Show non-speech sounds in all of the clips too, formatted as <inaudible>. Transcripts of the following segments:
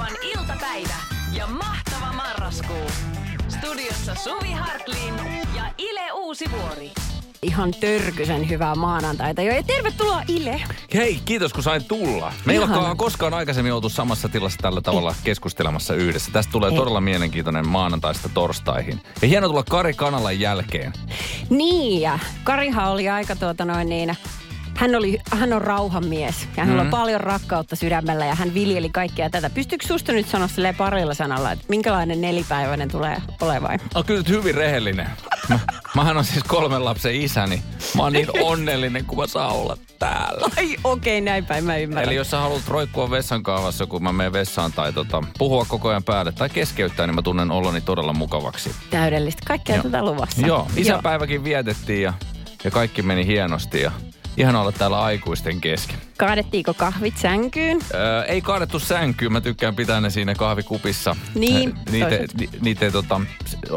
Radionovan iltapäivä ja mahtava marraskuu. Studiossa Suvi Hartlin ja Ile Uusivuori. Ihan törkysen hyvää maanantaita jo. Ja tervetuloa Ile. Hei, kiitos kun sain tulla. Me ei olekaan koskaan aikaisemmin oltu samassa tilassa tällä tavalla keskustelemassa yhdessä. Tästä tulee Ei. todella mielenkiintoinen maanantaista torstaihin. Ja hieno tulla Kari Kanalan jälkeen. Niin ja Kariha oli aika tuota noin niin, hän, oli, hän on rauhanmies ja hänellä Mm. on paljon rakkautta sydämellä ja hän viljeli kaikkea tätä. Pystyykö susta nyt sanoa silleen parilla sanalla, että minkälainen nelipäiväinen tulee olemaan? On kyllä hyvin rehellinen. Mä, mähän on siis kolmen lapsen isäni. Mä oon niin <laughs> onnellinen, kun mä saan olla täällä. Ai okei, okay, näin päin mä ymmärrän. Eli jos sä haluat roikkua vessan kaavassa, kun mä menen vessaan tai tota, puhua koko ajan päälle tai keskeyttää, niin mä tunnen oloni todella mukavaksi. Täydellistä. Kaikkea Joo. tätä luvassa. Joo, isäpäiväkin vietettiin ja, ja kaikki meni hienosti ja ihan olla täällä aikuisten kesken. Kaadettiinko kahvit sänkyyn? Öö, ei kaadettu sänkyyn, mä tykkään pitää ne siinä kahvikupissa. Niin, Niitä, ni, niitä ei tota,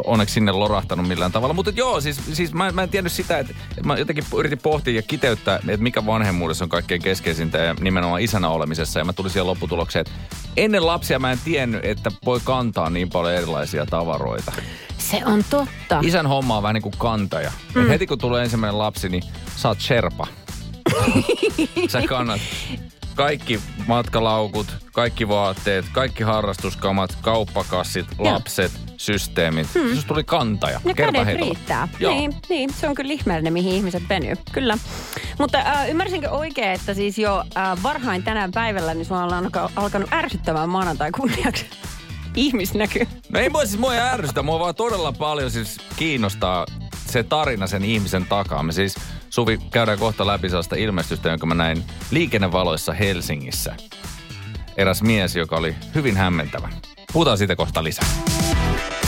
onneksi sinne lorahtanut millään tavalla. Mutta joo, siis, siis mä, mä en tiennyt sitä, että että mä jotenkin yritin pohtia ja kiteyttää, että mikä vanhemmuudessa on kaikkein keskeisintä ja nimenomaan isänä olemisessa. Ja mä tulin siihen lopputulokseen, että ennen lapsia mä en tiennyt, että voi kantaa niin paljon erilaisia tavaroita. Se on totta. Isän homma on vähän niin kuin kantaja. Mm. Et heti kun tulee ensimmäinen lapsi, niin sä oot sherpa. <laughs> Sä kannat kaikki matkalaukut, kaikki vaatteet, kaikki harrastuskamat, kauppakassit, Joo. lapset, systeemit. Mm. Susta tuli kantaja. Ja kädet riittää. Joo. Niin, niin, se on kyllä ihmeellinen, mihin ihmiset venyy. Kyllä. Mutta äh, ymmärsinkö oikein, että siis jo äh, varhain tänään päivällä, niin on alka- alkanut ärsyttämään maanantai kunniaksi <laughs> ihmisnäky. No ei mua siis mua ei ärsytä, mua vaan todella paljon siis kiinnostaa se tarina sen ihmisen takaa. Me siis, Suvi, käydään kohta läpi sellaista ilmestystä, jonka mä näin liikennevaloissa Helsingissä. Eräs mies, joka oli hyvin hämmentävä. Puhutaan siitä kohta lisää.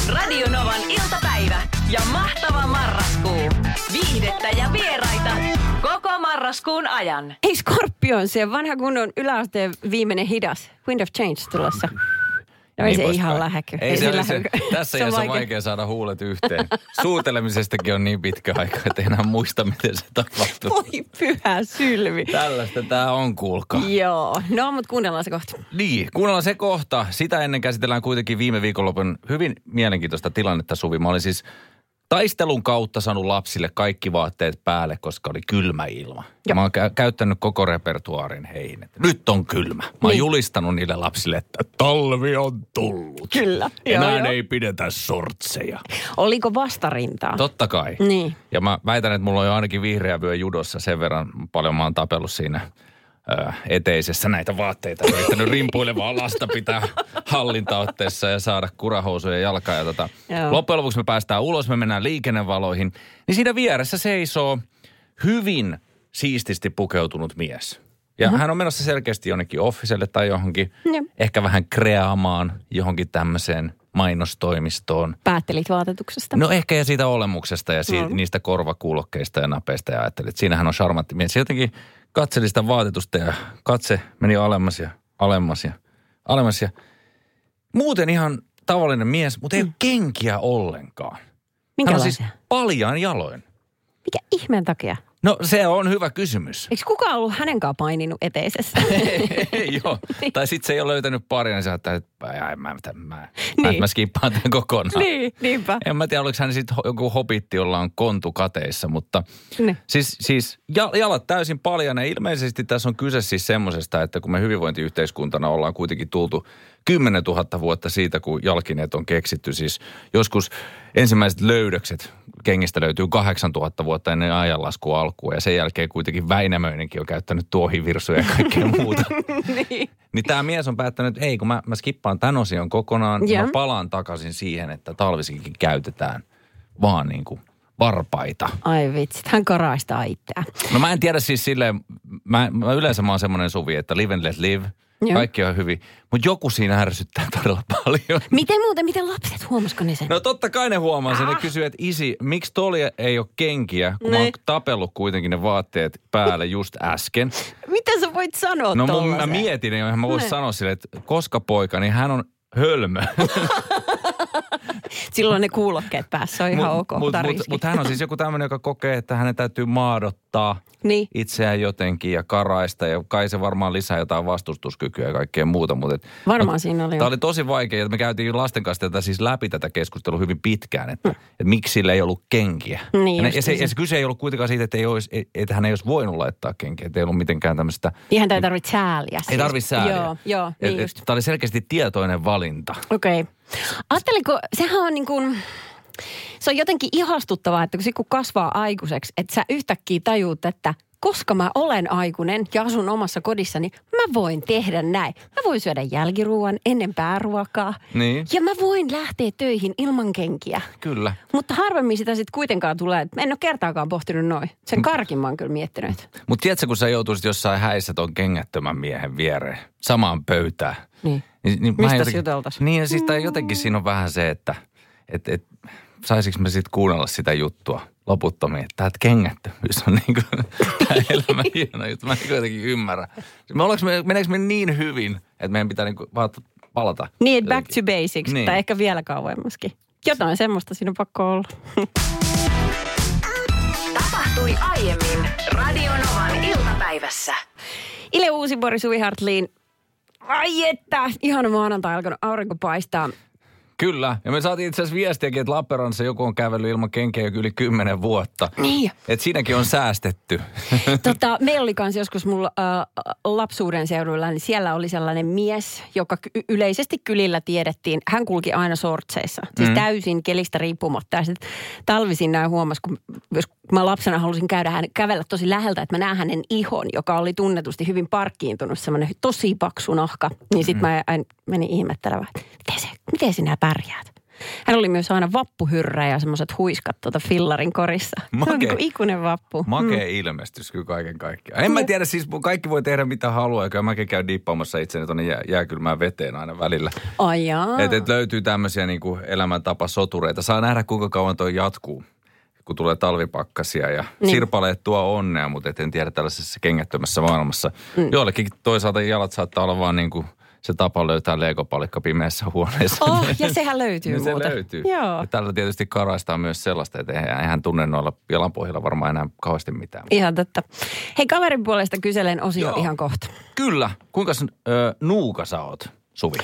Radionovan iltapäivä ja mahtava marraskuu. Viihdettä ja vieraita koko marraskuun ajan. Ei Scorpion, se vanha kunnon yläasteen viimeinen hidas. Wind of Change tulossa. No ei Niin se poispäin. ihan lähekö. Ei, se, oli se, tässä <laughs> Se on iässä on vaikea. vaikea saada huulet yhteen. <laughs> Suutelemisestakin on niin pitkä aika, että ei enää muista, miten se tapahtuu. Voi pyhä sylvi. Tällaista tää on, kuulkaa. Joo, no mutta kuunnellaan se kohta. Niin, kuunnellaan se kohta. Sitä ennen käsitellään kuitenkin viime viikonlopun hyvin mielenkiintoista tilannetta, Suvi. Mä olin siis taistelun kautta saanut lapsille kaikki vaatteet päälle, koska oli kylmä ilma. Ja mä oon kä- käyttänyt koko repertuaarin heihin. Että nyt on kylmä. Mä oon Niin. julistanut niille lapsille, että talvi on tullut. Kyllä. Enää Joo, joo. ei pidetä sortseja. Oliko vastarintaa? Totta kai. Niin. Ja mä väitän, että mulla on jo ainakin vihreä vyö judossa sen verran paljon mä oon tapellut siinä eteisessä näitä vaatteita. Yrittänyt rimpuilevaa lasta pitää hallintaotteessa ja saada kurahousuja jalkaan. Ja tota, loppujen lopuksi me päästään ulos, me mennään liikennevaloihin. Niin siinä vieressä seisoo hyvin siististi pukeutunut mies. Ja hän on menossa selkeästi jonnekin officelle tai johonkin, Joo. ehkä vähän kreaamaan johonkin tämmöiseen mainostoimistoon. Päättelit vaatetuksesta. No ehkä ja siitä olemuksesta ja si- Mm. niistä korvakuulokkeista ja napeista ja ajattelin, että siinähän on charmantti mies. Jotenkin katseli sitä vaatetusta ja katse meni alemmas ja alemmas ja alemmas ja muuten ihan tavallinen mies, mutta ei ole kenkiä ollenkaan. Hän on Minkälaisia? siis paljaan jaloin. Mikä ihmeen takia? No se on hyvä kysymys. Eikö kukaan ollut hänen kanssaan paininut eteisessä? Ei <laughs> joo. Tai sitten se ei ole löytänyt paria, niin se että mä, mä, mä, Niin. mä skippaan tämän kokonaan. niin, niinpä. En mä tiedä, oliko hän sitten joku hobitti, jolla on kontu kateissa, mutta Niin. siis, siis jal- jalat täysin paljana. Ja ilmeisesti tässä on kyse siis semmoisesta, että kun me hyvinvointiyhteiskuntana ollaan kuitenkin tultu 10 000 vuotta siitä, kun jalkineet on keksitty. Siis joskus ensimmäiset löydökset kengistä löytyy 8000 vuotta ennen ajanlaskua alkua ja sen jälkeen kuitenkin Väinämöinenkin on käyttänyt tuohivirsuja ja kaikkea <laughs> muuta. niin. Niin tämä mies on päättänyt, että ei kun mä, mä skippaan tämän osion kokonaan, ja Joo. mä palaan takaisin siihen, että talvisinkin käytetään vaan niin kuin varpaita. Ai vitsit, hän karaistaa itseään. No mä en tiedä siis silleen, mä, mä yleensä mä oon semmoinen suvi, että live and let live. Joo. Kaikki on hyvin, mutta joku siinä ärsyttää todella paljon. Miten muuten, miten lapset, huomasiko ne sen? No totta kai ne huomaa sen. Ne Ah. kysyy, että isi, miksi toli ei ole kenkiä, kun mä Niin. oon tapellut kuitenkin ne vaatteet päälle just äsken. Miten sä voit sanoa No mun, mä mietin, ja mä voisin Ne. sanoa sille, että koska poika, niin hän on hölmö. <laughs> Silloin ne kuulokkeet päässä on ihan ok. Mutta mut, mut, mut hän on siis joku tämmöinen, joka kokee, että hänen täytyy maadottaa Niin. itseään jotenkin ja karaista. Ja kai se varmaan lisää jotain vastustuskykyä ja kaikkea muuta. Mutta et, Varmaan siinä oli. Tämä oli tosi vaikea, että me käytiin lasten kanssa tätä siis läpi tätä keskustelua hyvin pitkään, että, että miksi sillä ei ollut kenkiä. Niin ja, ne, ja, se, ja se kyse ei ollut kuitenkaan siitä, että, ei olisi, että hän ei olisi voinut laittaa kenkiä, että ei ollut mitenkään tämmöistä, Ihan ei tarvitse sääliä. ei siis. tarvitse sääliä. Joo, joo, Et- niin et just. Tämä oli selkeästi tietoinen valinta. Okei. Okay. Ajatteliko, sehän on niin kuin, se on jotenkin ihastuttavaa, että kun kasvaa aikuiseksi, että sä yhtäkkiä tajuut, että koska mä olen aikuinen ja asun omassa kodissani, mä voin tehdä näin. Mä voin syödä jälkiruuan ennen pääruokaa. Niin. Ja mä voin lähteä töihin ilman kenkiä. Kyllä. Mutta harvemmin sitä sitten kuitenkaan tulee. Mä en ole kertaakaan pohtinut noin. Sen karkin mä oon kyllä miettinyt. Mutta tiedätkö, kun sä joutuisit jossain häissä ton kengättömän miehen viereen, samaan pöytään. Niin. Niin, niin Mistäs jotenkin- juteltais? Niin, ja siis tai jotenkin siinä on vähän se, että et, et, saisinko me sitten kuunnella sitä juttua loputtomiin, että tämä kengättömyys on <laughs> niin kuin, tämä elämä hieno juttu. Mä en jotenkin ymmärrä. Me ollaanko me, meneekö me niin hyvin, että meidän pitää niin kuin palata? Niin, että back to basics. Niin. Tai ehkä vielä kauemmaskin. Jotain semmoista siinä on pakko olla. <laughs> Tapahtui aiemmin Radionovan iltapäivässä. Ile Uusivuori, Suvi Hartliin. Ai että, ihana maanantai alkanut aurinko paistaa. Kyllä. Ja me saatiin itse asiassa viestiäkin, että Lappeenrannassa joku on kävellyt ilman kenkeä jo yli kymmenen vuotta. Niin. Että siinäkin on säästetty. <laughs> Tota, meillä oli kans joskus mulla äh, lapsuuden seudulla, niin siellä oli sellainen mies, joka ky- yleisesti kylillä tiedettiin. Hän kulki aina sortseissa, siis mm. täysin kelistä riippumatta. Ja sitten talvisin näin huomasi, kun jos mä lapsena halusin käydä hän, kävellä tosi läheltä, että mä näen hänen ihon, joka oli tunnetusti hyvin parkkiintunut, semmoinen tosi paksu nahka. Niin sitten mm. mä menin ihmettelemään, että miten, se, miten sinä pärjäät? Hän oli myös aina vappuhyrrä ja semmoiset huiskat tuota fillarin korissa. Se on niin kuin ikuinen vappu. Makea mm. ilmestys kyllä kaiken kaikkiaan. En mä tiedä, siis kaikki voi tehdä mitä haluaa, eikä mäkin käyn diippaamassa itseni tuonne jää, jääkylmään veteen aina välillä. Ai jaa. Että et löytyy tämmöisiä niin elämäntapasotureita. Saa nähdä, kuinka kauan toi jatkuu, kun tulee talvipakkasia ja Niin. niin. sirpaleet tuo onnea, mutta et en tiedä tällaisessa kengättömässä maailmassa. Mm. Joillekin toisaalta jalat saattaa olla vaan niin kuin se tapa löytää legopalikka pimeässä huoneessa. Oh, ja sehän löytyy Niin se muuten. löytyy. Joo. Ja tällä tietysti karaistaan myös sellaista, että eihän tunne noilla jalanpohjilla varmaan enää kauheasti mitään. Ihan totta. Hei, kaverin puolesta kyselen osio Joo. ihan kohta. Kyllä. Kuinka nuuka sä oot, Suvi?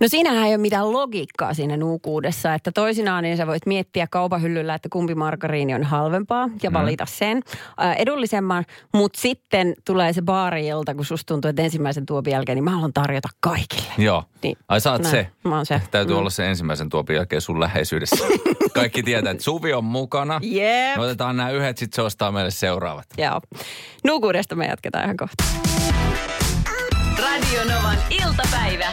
No siinähän ei ole mitään logiikkaa siinä nuukuudessa, että toisinaan niin sä voit miettiä kaupahyllyllä, että kumpi margariini on halvempaa ja valita sen äh, edullisemman, mutta sitten tulee se baari-ilta, kun susta tuntuu, että ensimmäisen tuopin jälkeen, niin mä haluan tarjota kaikille. Joo. Niin. Ai sä oot Näin. se. Mä oon se. Täytyy Mm. olla se ensimmäisen tuopin jälkeen sun läheisyydessä. <laughs> Kaikki tietää, että Suvi on mukana. Jep. Me otetaan nämä yhdet, sit se ostaa meille seuraavat. Joo. Nuukuudesta me jatketaan ihan kohta. Radionovan iltapäivä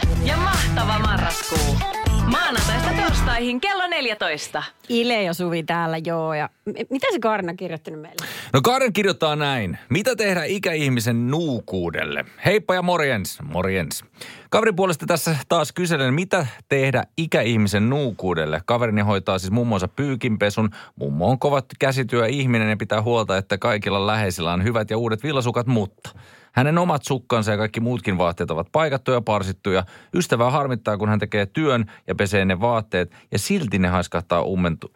Torstaihin kello 14. Ile ja Suvi täällä, joo. Ja m- mitä se Kaarina kirjoittanut meille? No Karen kirjoittaa näin. Mitä tehdä ikäihmisen nuukuudelle? Heippa ja morjens. Morjens. Kaverin puolesta tässä taas kyselen, mitä tehdä ikäihmisen nuukuudelle. Kaverini hoitaa siis mummonsa pyykinpesun. Mummo on kovat käsityö ihminen ja pitää huolta, että kaikilla läheisillä on hyvät ja uudet villasukat, mutta hänen omat sukkansa ja kaikki muutkin vaatteet ovat paikattuja ja parsittuja. Ystävää harmittaa, kun hän tekee työn ja pesee ne vaatteet ja silti ne haiskahtaa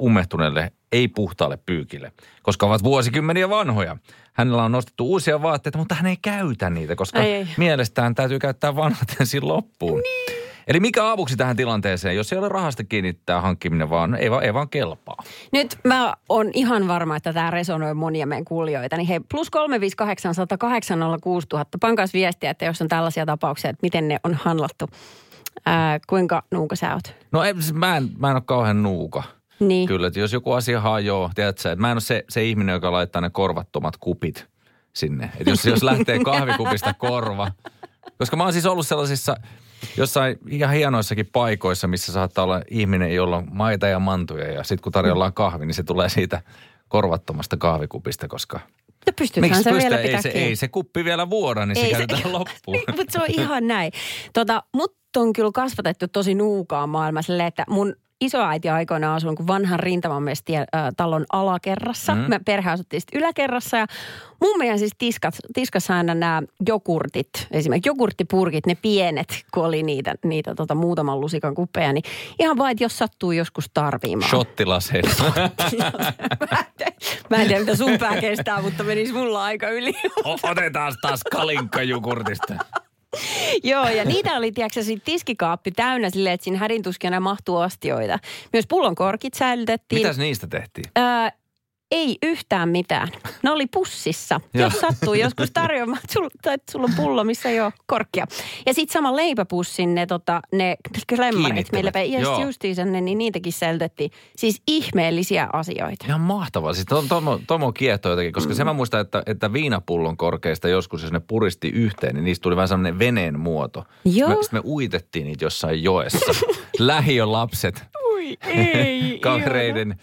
ummehtuneelle ei puhtaalle pyykille, koska ovat vuosikymmeniä vanhoja. Hänellä on nostettu uusia vaatteita, mutta hän ei käytä niitä, koska ei. mielestään täytyy käyttää vanhat ensin loppuun. Niin. Eli mikä avuksi tähän tilanteeseen, jos ei ole rahasta kiinnittää hankkiminen, vaan ei, vaan- ei vaan kelpaa. Nyt mä oon ihan varma, että tämä resonoi monia meidän kuulijoita. Niin hei, plus 358 108 06000. Pankaas viestiä, että jos on tällaisia tapauksia, että miten ne on handlattu. Ää, kuinka nuuka sä oot? No ei, siis mä, en, mä en ole kauhean nuuka. Niin. Kyllä, että jos joku asia hajoo, tiedätkö, sä, että mä en ole se, se ihminen, joka laittaa ne korvattomat kupit sinne. Että jos, jos lähtee <laughs> kahvikupista korva. Koska mä oon siis ollut sellaisissa jossain ihan hienoissakin paikoissa, missä saattaa olla ihminen, jolla on maita ja mantuja. Ja sitten kun tarjollaan kahvi, niin se tulee siitä korvattomasta kahvikupista, koska... Pystytään se pystyy? vielä ei se, kiinni. ei se kuppi vielä vuoda, niin se käytetään <laughs> loppuun. Niin, mutta se on ihan näin. Tota, mut on kyllä kasvatettu tosi nuukaan maailma silleen, että mun isoäiti aikoina asunut kuin vanhan rintamamestien äh, talon alakerrassa. Mm. Me perhe asuttiin sitten yläkerrassa ja mun mielestä siis tiskas, tiskas aina nämä jogurtit, esimerkiksi jogurttipurkit, ne pienet, kun oli niitä, niitä tota, muutaman lusikan kuppeja, niin ihan vaan, että jos sattuu joskus tarvimaan. Shottilaseissa. <laughs> Mä en tiedä, mitä sun pää kestää, mutta menisi mulla aika yli. Otetaan taas kalinkka jogurtista. <laughs> Joo, ja niitä oli, tiedätkö, sit tiskikaappi täynnä silleen, että siinä hädintuskena mahtuu astioita. Myös pullonkorkit säilytettiin. Mitäs niistä tehtiin? Öö, ei yhtään mitään. Ne oli pussissa. Jos sattuu joskus tarjoamaan, että sulla, että sulla on pullo, missä ei ole korkkia. Ja sitten sama leipäpussin, ne, tota, ne klemmarit, meillä yes, justiinsa ne, niin niitäkin säilytettiin. Siis ihmeellisiä asioita. Ihan mahtavaa. Siis Tomo, Tomo, Tomo kiehtoo jotenkin, koska mm. se mä muistan, että, että viinapullon korkeista joskus, jos ne puristi yhteen, niin niistä tuli vähän sellainen veneen muoto. Joo. Me, me uitettiin niitä jossain joessa. <laughs> Lähiön lapset. Ui, ei. <laughs> Kavereiden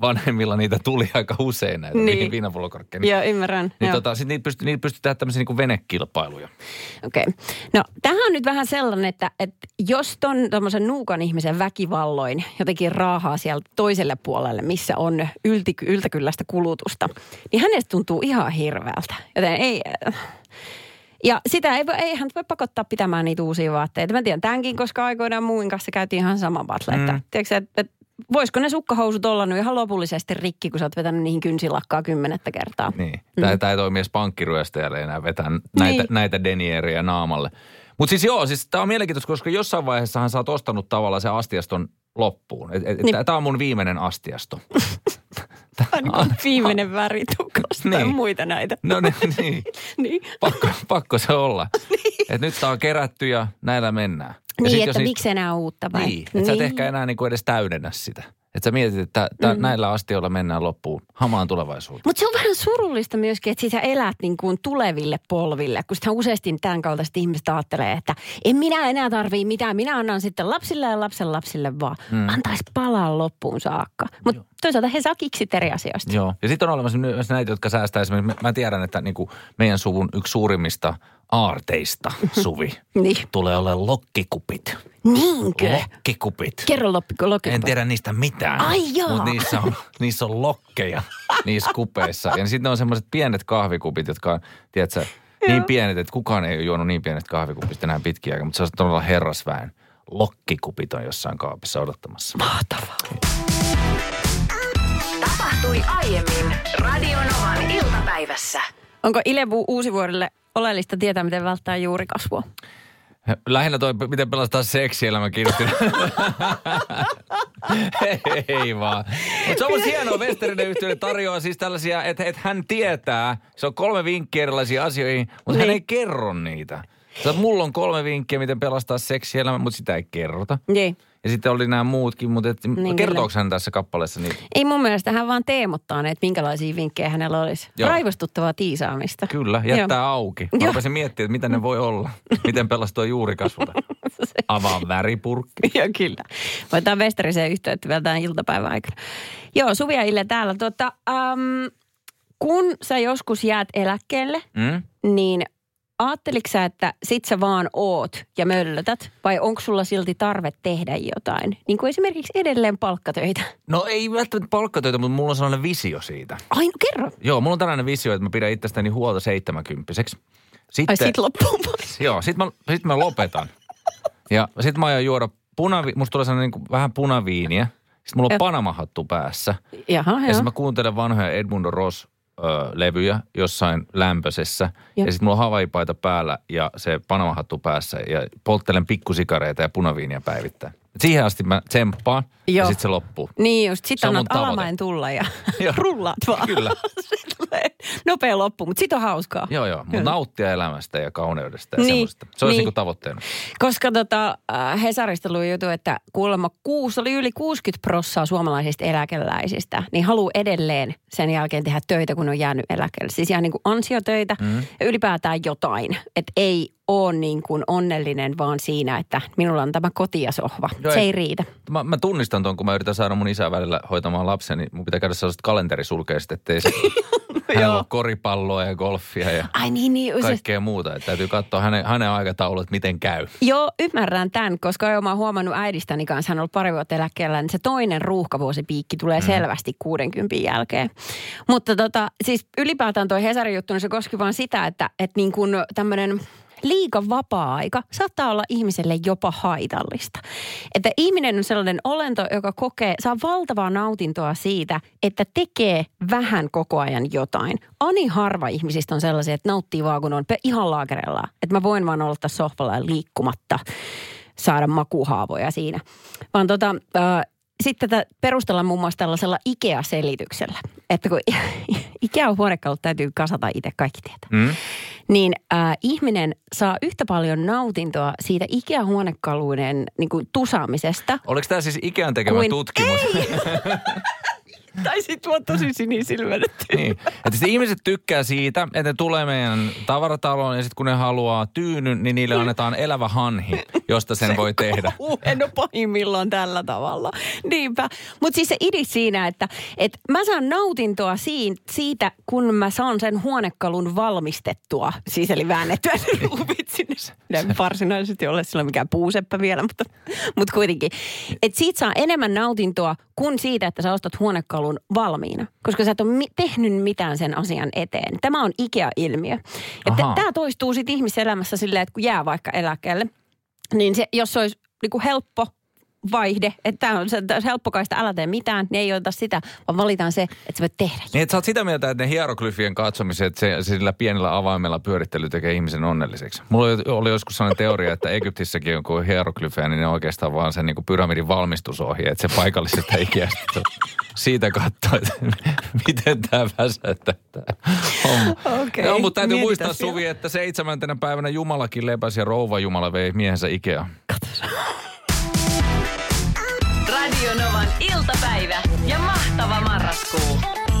vanhemmilla niitä tuli aika usein näitä niin. viinapullokorkkeja. Niin, Joo, ymmärrän. Niin tota, sitten niitä pystyi, niitä pystyi tehdä tämmöisiä niin venekilpailuja. Okei. Okay. No tähän on nyt vähän sellainen, että, että jos ton tuommoisen nuukan ihmisen väkivalloin jotenkin raahaa sieltä toiselle puolelle, missä on ylti, yltäkylläistä kulutusta, niin hänestä tuntuu ihan hirveältä. Joten ei... Ja sitä ei, ei hän voi pakottaa pitämään niitä uusia vaatteita. Mä tiedän tämänkin, koska aikoinaan muun kanssa käytiin ihan sama battle. Mm. Että, tiedätkö, että, että voisiko ne sukkahousut olla nyt ihan lopullisesti rikki, kun sä oot vetänyt niihin kynsilakkaa kymmenettä kertaa? Niin. Tämä, mm. tämä ei toimi edes pankkiryöstäjälle enää vetää näitä, niin. näitä denieriä naamalle. Mutta siis joo, siis tämä on mielenkiintoista, koska jossain vaiheessahan sä oot ostanut tavallaan se astiaston loppuun. Et, et, niin. Tämä on mun viimeinen astiasto. <laughs> Tämä on niin viimeinen väri tukosta niin. muita näitä. No niin, niin. <laughs> niin. Pakko, pakko se olla. <laughs> niin. Et nyt tämä on kerätty ja näillä mennään. Ja niin, että miksi enää uutta vai? Niin, että niin. sä et niin. ehkä enää niin kuin edes täydennä sitä. Että sä mietit, että t- mm. näillä astioilla mennään loppuun hamaan tulevaisuuteen. Mutta se on vähän surullista myöskin, että sä elät niin kuin tuleville polville. Kun sitä useasti tämän kaltaiset ihmiset ajattelee, että en minä enää tarvii mitään. Minä annan sitten lapsille ja lapsen lapsille vaan. Mm. Antaisi palaa loppuun saakka. Mutta toisaalta he saa kiksit eri asioista. Joo. Ja sitten on olemassa myös näitä, jotka säästää esimerkiksi. Mä tiedän, että niin kuin meidän suvun yksi suurimmista aarteista, Suvi, <laughs> niin. tulee olemaan lokkikupit. Niinkö? Lokkikupit. Kerro lokkikupit. En tiedä niistä mitään. Ai joo. Mutta niissä on, niissä on lokkeja niissä kupeissa. Ja sitten on semmoiset pienet kahvikupit, jotka on, tiedätkö, niin pienet, että kukaan ei ole juonut niin pienet kahvikupista enää pitkiä aikaa. Mutta se on todella herrasväen. Lokkikupit on jossain kaapissa odottamassa. Mahtavaa. Tapahtui aiemmin Radionovan iltapäivässä. Onko Ilebu uusivuodelle oleellista tietää, miten välttää juurikasvua? Lähinnä toi, miten pelastaa seksielämä kiinnosti. Ei vaan. Mutta se on mun hienoa, Westerinen yhtiö tarjoaa siis tällaisia, että, että hän tietää, se on kolme vinkkiä erilaisiin asioihin, mutta niin. hän ei kerro niitä. Sä, mulla on kolme vinkkiä, miten pelastaa seksielämä, mutta sitä ei kerrota. Niin. Ja sitten oli nämä muutkin, mutta et, niin kertooko hän tässä kappaleessa niitä? Ei mun mielestä hän vaan teemottaa että minkälaisia vinkkejä hänellä olisi. Joo. Raivostuttavaa tiisaamista. Kyllä, jättää Joo. auki. Mä rupesin miettimään, että mitä ne voi olla. <laughs> Miten pelastua juurikasvulta. <laughs> Avaa väripurkki. Joo, kyllä. Voitetaan Westeriseen yhteyttä vielä tämän iltapäivän aikana. Joo, Suvi ja Ille täällä. Tuota, um, kun sä joskus jäät eläkkeelle, mm? niin Aatteliko sä, että sit sä vaan oot ja möllötät vai onko sulla silti tarve tehdä jotain? Niin kuin esimerkiksi edelleen palkkatöitä. No ei välttämättä palkkatöitä, mutta mulla on sellainen visio siitä. Ai no kerro. Joo, mulla on tällainen visio, että mä pidän itsestäni huolta seitsemänkymppiseksi. Sitten, Ai sit loppuu <laughs> Joo, sit mä, sit mä lopetan. Ja sit mä aion juoda punavi, musta tulee sellainen niin vähän punaviiniä. Sitten mulla on Panama-hattu päässä. Jaha, ja sitten mä kuuntelen vanhoja Edmundo Ross ö, levyjä jossain lämpöisessä. Ja, ja sitten mulla on havaipaita päällä ja se panamahattu päässä ja polttelen pikkusikareita ja punaviinia päivittäin. Siihen asti mä tsemppaan Joo. ja sitten se loppuu. Niin just, sitten annat alamain tulla ja <laughs> rullaat vaan. Kyllä. <laughs> Nopea loppu, mutta sitten on hauskaa. Joo, joo. Mutta nauttia elämästä ja kauneudesta ja niin, semmoista. Se olisi niin. niin tavoitteena. Koska tota, äh, Hesarista luin jutu, että kuulemma kuusi, oli yli 60 prossaa suomalaisista eläkeläisistä, niin haluaa edelleen sen jälkeen tehdä töitä, kun on jäänyt eläkkeelle. Siis ihan niin kuin ansiotöitä mm. ja ylipäätään jotain. Että ei ole niin kuin onnellinen vaan siinä, että minulla on tämä koti ja sohva. Joo, se ei- ei riitä. Mä, mä tunnistan tuon, kun mä yritän saada mun isää välillä hoitamaan lapsia, niin mun pitää käydä sellaiset kalenterisulkeiset, ettei se <laughs> hänellä ole koripalloa ja golfia ja Ai niin, niin. Se, kaikkea muuta. Että täytyy katsoa hänen, hänen aikataulut, miten käy. Joo, ymmärrän tämän, koska jo mä oon huomannut äidistäni kanssa, hän on ollut pari vuotta eläkkeellä, niin se toinen ruuhkavuosipiikki tulee mm. selvästi 60 jälkeen. Mutta tota, siis ylipäätään toi Hesarin juttu, niin se koski vaan sitä, että, että niin kuin tämmöinen liika vapaa-aika saattaa olla ihmiselle jopa haitallista. Että ihminen on sellainen olento, joka kokee, saa valtavaa nautintoa siitä, että tekee vähän koko ajan jotain. Ani harva ihmisistä on sellaisia, että nauttii vaan kun on ihan laakerellaan. Että mä voin vaan olla tässä sohvalla liikkumatta saada makuhaavoja siinä. Vaan tota, äh, sitten tätä perustellaan muun muassa tällaisella IKEA-selityksellä. Että kun <laughs> IKEA-huonekalut täytyy kasata itse, kaikki tietää Mm? niin äh, ihminen saa yhtä paljon nautintoa siitä IKEA-huonekaluiden niin kuin, tusaamisesta. Oliko tämä siis Ikean tekemä Kuin- tutkimus? <laughs> Tai sitten on tosi sinisilmänyt. niin. Että sitten ihmiset tykkää siitä, että ne tulee meidän tavarataloon ja sitten kun ne haluaa tyynyn, niin niille annetaan elävä hanhi, josta sen voi tehdä. En ole pahimmillaan tällä tavalla. Niinpä. Mutta siis se idis siinä, että, että mä saan nautintoa siin, siitä, kun mä saan sen huonekalun valmistettua. Siis eli väännettyä ne ruuvit sinne. Ne varsinaisesti ole silloin mikään puuseppä vielä, mutta, mutta kuitenkin. Että siitä saa enemmän nautintoa kuin siitä, että sä ostat huonekalun valmiina. Koska sä et ole mi- tehnyt mitään sen asian eteen. Tämä on Ikea-ilmiö. Ahaa. Tämä toistuu sitten ihmiselämässä silleen, että kun jää vaikka eläkkeelle, niin se, jos se olisi niinku helppo vaihde, että tämä on se, on helppokaista, älä tee mitään, niin ei ota sitä, vaan valitaan se, että sä voit tehdä. Niin, että sä oot sitä mieltä, että ne hieroglyfien katsomiset, se, sillä pienellä avaimella pyörittely tekee ihmisen onnelliseksi. Mulla oli, oli joskus sellainen teoria, että Egyptissäkin on kun hieroglyfeja, niin ne oikeastaan vaan sen niin kuin pyramidin valmistusohje, että se paikallisesta ikiästä siitä katsoo, että miten tämä väsättää homma. Okei, Joo, mutta täytyy muistaa siellä. Suvi, että seitsemäntenä päivänä Jumalakin lepäsi ja rouva Jumala vei miehensä Ikea. Radio Novan iltapäivä ja mahtava marraskuu.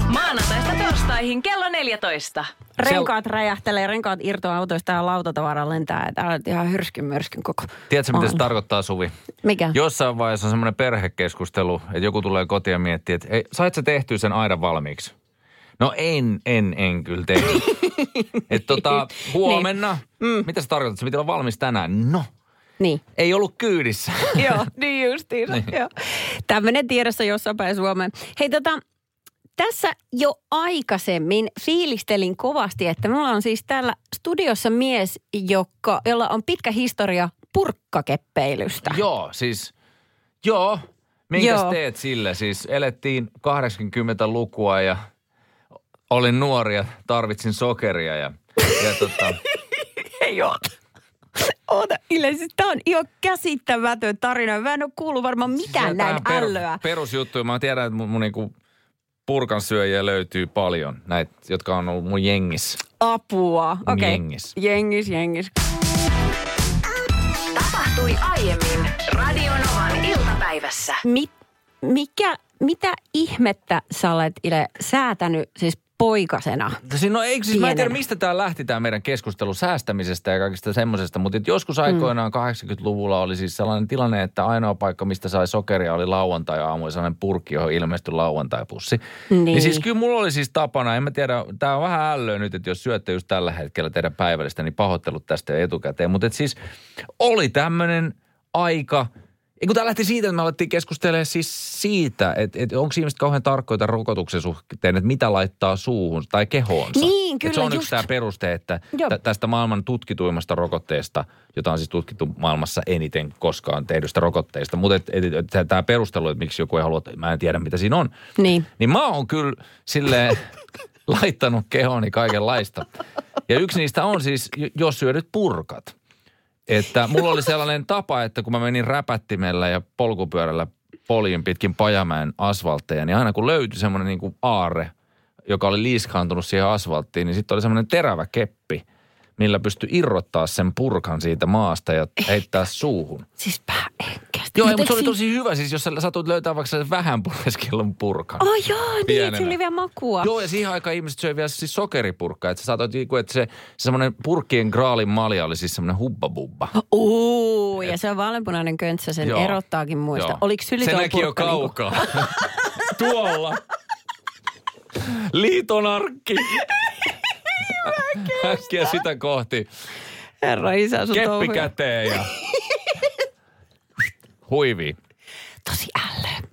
Maanantaista torstaihin kello 14. Renkaat räjähtelee, renkaat irtoaa autoista ja lautatavara lentää. Täällä on ihan hyrskyn myrskyn koko Tiedätkö, mitä se tarkoittaa, Suvi? Mikä? Jossain vaiheessa on semmoinen perhekeskustelu, että joku tulee kotiin ja miettii, että ei, sait sä tehtyä sen aidan valmiiksi? No en, en, en kyllä tehnyt. <laughs> että tota, huomenna, mm. mitä se tarkoittaa, että se piti olla valmis tänään? No, Niin. ei ollut kyydissä. <laughs> Joo, niin justiinsa. Niin. Joo. Tämmöinen tiedossa jossain päin Suomeen. Hei tota, tässä jo aikaisemmin fiilistelin kovasti, että mulla on siis täällä studiossa mies, joka, jolla on pitkä historia purkkakeppeilystä. joo, siis, joo. Minkäs Joo. teet sille? Siis elettiin 80-lukua ja olin nuori ja tarvitsin sokeria ja, ja tota, <laughs> Ei oota. Oota, Ile, siis tää on ihan käsittämätön tarina. Mä en ole kuullut varmaan mitään Sieltä näin per- ällöä. Perusjuttuja. Mä tiedän, että mun, mun niinku purkansyöjiä löytyy paljon. Näitä, jotka on ollut mun jengissä. Apua. Okei. Okay. Jengis. Jengis, jengis. Tapahtui aiemmin Radio Novan iltapäivässä. Mi- mikä, mitä ihmettä sä olet Ile säätänyt siis poikasena? Siis, no eikö siis, mä en tiedä mistä tämä lähti tämä meidän keskustelu säästämisestä ja kaikista semmoisesta, mutta joskus aikoinaan 80-luvulla oli siis sellainen tilanne, että ainoa paikka, mistä sai sokeria oli lauantai-aamu ja sellainen purkki, johon ilmestyi lauantai-pussi. Niin. Niin siis kyllä mulla oli siis tapana, en mä tiedä, tämä on vähän ällöä nyt, että jos syötte just tällä hetkellä teidän päivällistä, niin pahoittelut tästä etukäteen. Mutta et siis oli tämmöinen aika, ja kun tämä lähti siitä, että me alettiin keskustelemaan siis siitä, että, että onko ihmiset kauhean tarkkoja tämän rokotuksen suhteen, että mitä laittaa suuhun tai kehoonsa. Niin, Että se kyllä, on just. yksi tämä peruste, että tä- tästä maailman tutkituimmasta rokotteesta, jota on siis tutkittu maailmassa eniten koskaan tehdystä rokotteista. Mutta et, et, et, tämä perustelu, että miksi joku ei halua, mä en tiedä mitä siinä on. Niin. Niin mä oon kyllä silleen <laughs> laittanut kehooni kaikenlaista. Ja yksi niistä on siis, jos syödyt purkat. Että mulla oli sellainen tapa, että kun mä menin räpättimellä ja polkupyörällä poljin pitkin Pajamäen asfaltteja, niin aina kun löytyi semmoinen niin kuin aarre, joka oli liiskaantunut siihen asfalttiin, niin sitten oli semmoinen terävä keppi, millä pystyi irrottaa sen purkan siitä maasta ja heittää suuhun. Siis en kestä. Joo, Mut mutta se oli si- tosi hyvä. Siis jos sä satut löytää vaikka vähän pureskellun purkan. Oh joo, niin, Pienenä. että se oli vielä makua. Joo, ja siihen aikaan ihmiset söi vielä siis sokeripurkkaa. Että sä saatoit, niinku, että se, se semmoinen purkkien graalin malja oli siis semmoinen hubbabubba. Uu, ja se on vaaleanpunainen köntsä, sen Joo. erottaakin muista. Joo. Oliko syli Se näki jo niinku- kaukaa. <laughs> Tuolla. Liiton arkki. <laughs> Äkkiä sitä kohti. Herra isä, sun Keppi touhuja. käteen ja <laughs> huivi. Tosi ällö.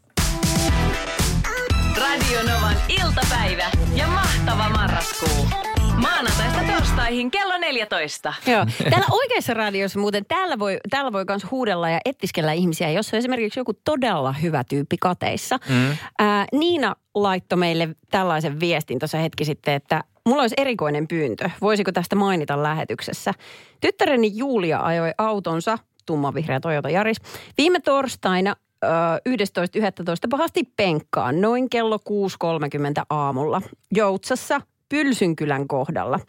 Radio Novan iltapäivä ja mahtava marraskuu. Maanantaista torstaihin kello 14. Joo. Täällä oikeassa radiossa muuten, täällä voi, täällä voi myös huudella ja ettiskellä ihmisiä, jos on esimerkiksi joku todella hyvä tyyppi kateissa. Mm. Ää, Niina laittoi meille tällaisen viestin tuossa hetki sitten, että mulla olisi erikoinen pyyntö. Voisiko tästä mainita lähetyksessä? Tyttäreni Julia ajoi autonsa, tummanvihreä Toyota Yaris, viime torstaina ö, 11.11. pahasti penkkaan noin kello 6.30 aamulla Joutsassa Pylsynkylän kohdalla.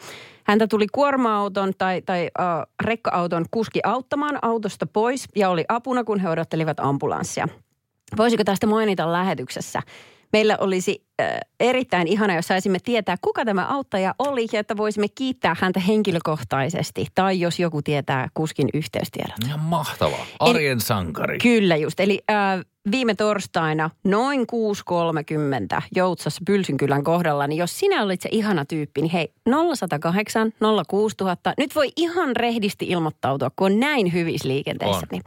Häntä tuli kuorma-auton tai, tai äh, rekka-auton kuski auttamaan autosta pois ja oli apuna, kun he odottelivat ambulanssia. Voisiko tästä mainita lähetyksessä? Meillä olisi äh, erittäin ihana, jos saisimme tietää, kuka tämä auttaja oli ja että voisimme kiittää häntä henkilökohtaisesti. Tai jos joku tietää kuskin yhteystiedot. Ihan mahtavaa. Arjen sankari. Kyllä just. Eli äh, viime torstaina noin 6.30 Joutsassa Pylsynkylän kohdalla, niin jos sinä olit se ihana tyyppi, niin hei 0108 06000. Nyt voi ihan rehdisti ilmoittautua, kun on näin hyvissä liikenteessä. On. Niin,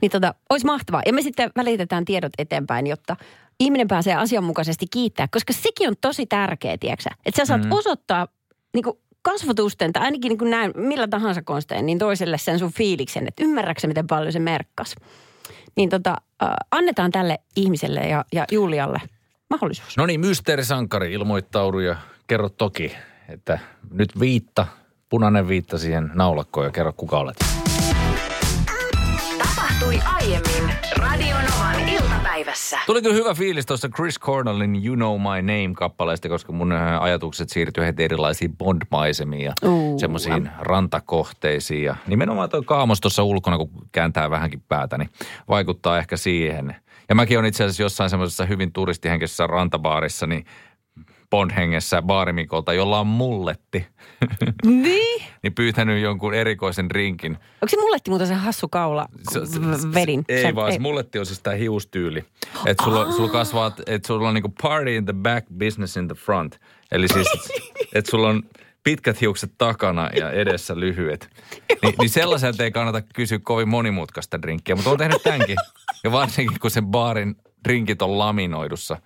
niin tota, olisi mahtavaa. Ja me sitten välitetään tiedot eteenpäin, jotta ihminen pääsee asianmukaisesti kiittää, koska sekin on tosi tärkeä, tiedätkö sä? Että sä saat mm. osoittaa niin kuin kasvotusten tai ainakin niin kuin näin, millä tahansa konstein, niin toiselle sen sun fiiliksen, että ymmärrätkö miten paljon se merkkas. Niin tota, äh, annetaan tälle ihmiselle ja, ja Julialle mahdollisuus. No niin, mysteerisankari ilmoittaudu ja kerro toki, että nyt viitta, punainen viitta siihen naulakkoon ja kerro kuka olet. Tapahtui aiemmin Radio Novan iltapäivässä. Tuli kyllä hyvä fiilis tuossa Chris Cornellin You Know My Name-kappaleesta, koska mun äh, ajatukset siirtyi heti erilaisiin Bond-maisemiin ja Uu, semmoisiin rantakohteisiin. Ja nimenomaan tuo kaamos tuossa ulkona, kun kääntää vähänkin päätä, niin vaikuttaa ehkä siihen. Ja mäkin on itse asiassa jossain semmoisessa hyvin turistihenkisessä rantabaarissa, niin Bond-hengessä baarimikolta, jolla on mulletti, Niin? <laughs> niin pyytänyt jonkun erikoisen drinkin. Onko se mulletti muuten se hassu kaula Se- se- vedin? Ei Se- vaan, se mulletti on siis tämä hiustyyli. Että sulla, sulla kasvaa, että sulla on niinku party in the back, business in the front. Eli siis, että sulla on pitkät hiukset takana ja edessä lyhyet. <laughs> Ni, niin sellaiselta ei kannata kysyä kovin monimutkaista drinkkiä, mutta on tehnyt tämänkin. Ja varsinkin, kun sen baarin drinkit on laminoidussa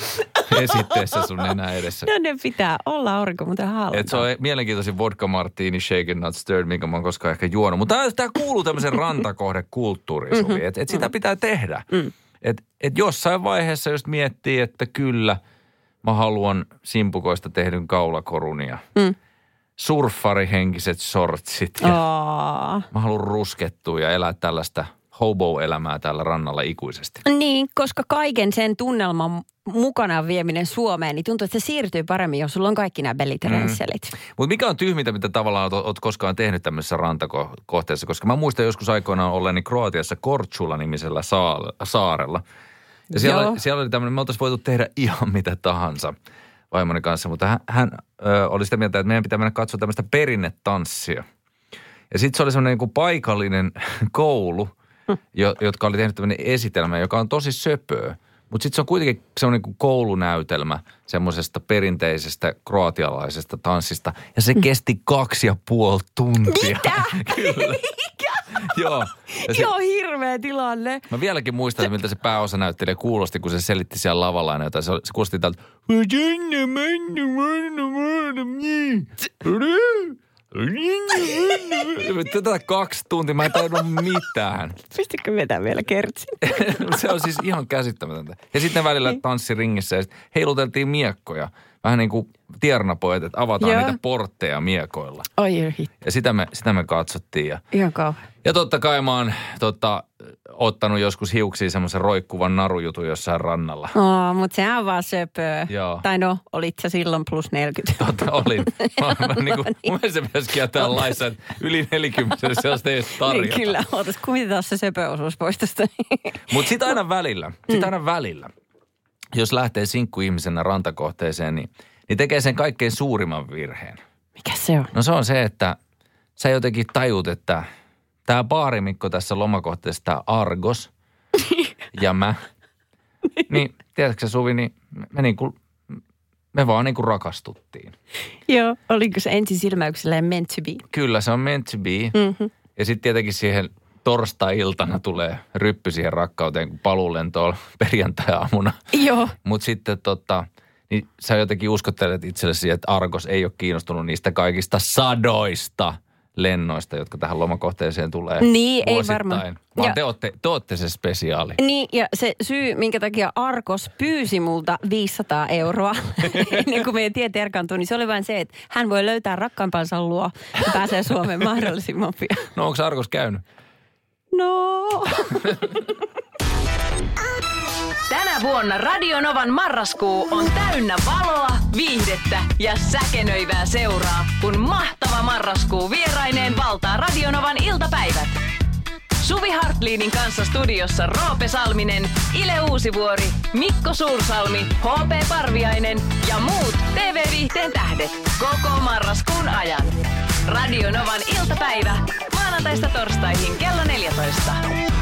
<laughs> esitteessä sun nenä edessä. No ne pitää olla aurinko muuten halata. Et se on mielenkiintoisin vodka martini, shaken not stirred, minkä mä oon koskaan ehkä juonut. Mutta tämä kuuluu tämmöisen rantakohdekulttuuriin, Mhm. Suvi. Että et sitä pitää tehdä. Mm. Et, et jossain vaiheessa just miettii, että kyllä mä haluan simpukoista tehdyn kaulakorun ja Mm. surffarihenkiset shortsit. Ja Aa. mä haluan ruskettua ja elää tällaista hobo-elämää täällä rannalla ikuisesti. Niin, koska kaiken sen tunnelman mukana vieminen Suomeen, niin tuntuu, että se siirtyy paremmin, jos sulla on kaikki nämä beliterensselit. Mutta mikä on tyhmintä, mitä tavallaan oot, oot koskaan tehnyt tämmöisessä rantakohteessa? Koska mä muistan joskus aikoinaan olleeni Kroatiassa Korčula-nimisellä saa- saarella. Ja siellä, Joo. siellä oli tämmöinen, me oltaisiin voitu tehdä ihan mitä tahansa vaimoni kanssa, mutta hän, hän ö, oli sitä mieltä, että meidän pitää mennä katsoa tämmöistä perinnetanssia. Ja sitten se oli semmoinen niin paikallinen <laughs> koulu, jo, jotka oli tehnyt tämmöinen esitelmä, joka on tosi söpöä. Mutta sitten se on kuitenkin semmoinen niin koulunäytelmä semmoisesta perinteisestä kroatialaisesta tanssista. Ja se kesti kaksi ja puoli tuntia. Mitä? Kyllä. Joo. Ja se, Joo, hirveä tilanne. Mä vieläkin muistan, miltä se pääosanäyttelijä kuulosti, kun se selitti siellä lavalla aina jotain. Se, se kuulosti tältä... Tätä kaksi tuntia, mä en tajunnut mitään. Pistikö vetää vielä kertsin? <laughs> se on siis ihan käsittämätöntä. Ja sitten välillä tanssi ringissä ja sit heiluteltiin miekkoja. Vähän niin kuin tiernapojat, että avataan Joo. niitä portteja miekoilla. Oi hit. Ja sitä me, sitä me katsottiin. Ja, Ihan kauhean. ja totta kai mä oon tota, ottanut joskus hiuksiin semmoisen roikkuvan narujutun jossain rannalla. Oh, mutta sehän on vaan söpöä. Joo. Tai no, olit sä silloin plus 40. Totta olin. <laughs> Mä, mä, niin kuin, mun mielestä se pitäisi kieltää laissa, että yli 40 sellaista ei edes Niin, tarjota. kyllä, ootas kuvitetaan se söpöosuus pois tästä. Mutta sitä aina välillä, sitä aina välillä, jos lähtee sinkkuihmisenä rantakohteeseen, niin, niin tekee sen kaikkein suurimman virheen. Mikä se on? No se on se, että sä jotenkin tajut, että tämä baarimikko tässä lomakohteessa, tämä Argos ja mä, <laughs> niin tiedätkö Suvi, niin me, niin kuin, me vaan niin kuin rakastuttiin. Joo, oliko se ensisilmäyksellä meant to be? Kyllä se on meant to be. Mm-hmm. Ja sitten tietenkin siihen torstai-iltana tulee ryppy siihen rakkauteen, kun paluulento on perjantai-aamuna. Joo. Mutta sitten tota, niin sä jotenkin uskottelet itsellesi, että Argos ei ole kiinnostunut niistä kaikista sadoista lennoista, jotka tähän lomakohteeseen tulee Niin, ei vuosittain. varmaan. Vaan Ja- te ootte, te ootte se spesiaali. Niin, ja se syy, minkä takia Arkos pyysi multa 500 euroa <laughs> ennen kuin meidän tiet erkaantui, niin se oli vain se, että hän voi löytää rakkaimpansa luo ja pääsee Suomeen <laughs> mahdollisimman pian. No onko Argos käynyt? No. Tänä vuonna Radionovan marraskuu on täynnä valoa, viihdettä ja säkenöivää seuraa, kun mahtava marraskuu vieraineen valtaa Radionovan iltapäivät. Suvi Hartliinin kanssa studiossa Roope Salminen, Ile Uusivuori, Mikko Suursalmi, HP Parviainen ja muut TV-viihteen tähdet koko marraskuun ajan. Radionovan iltapäivä maanantaista torstaihin kello 14.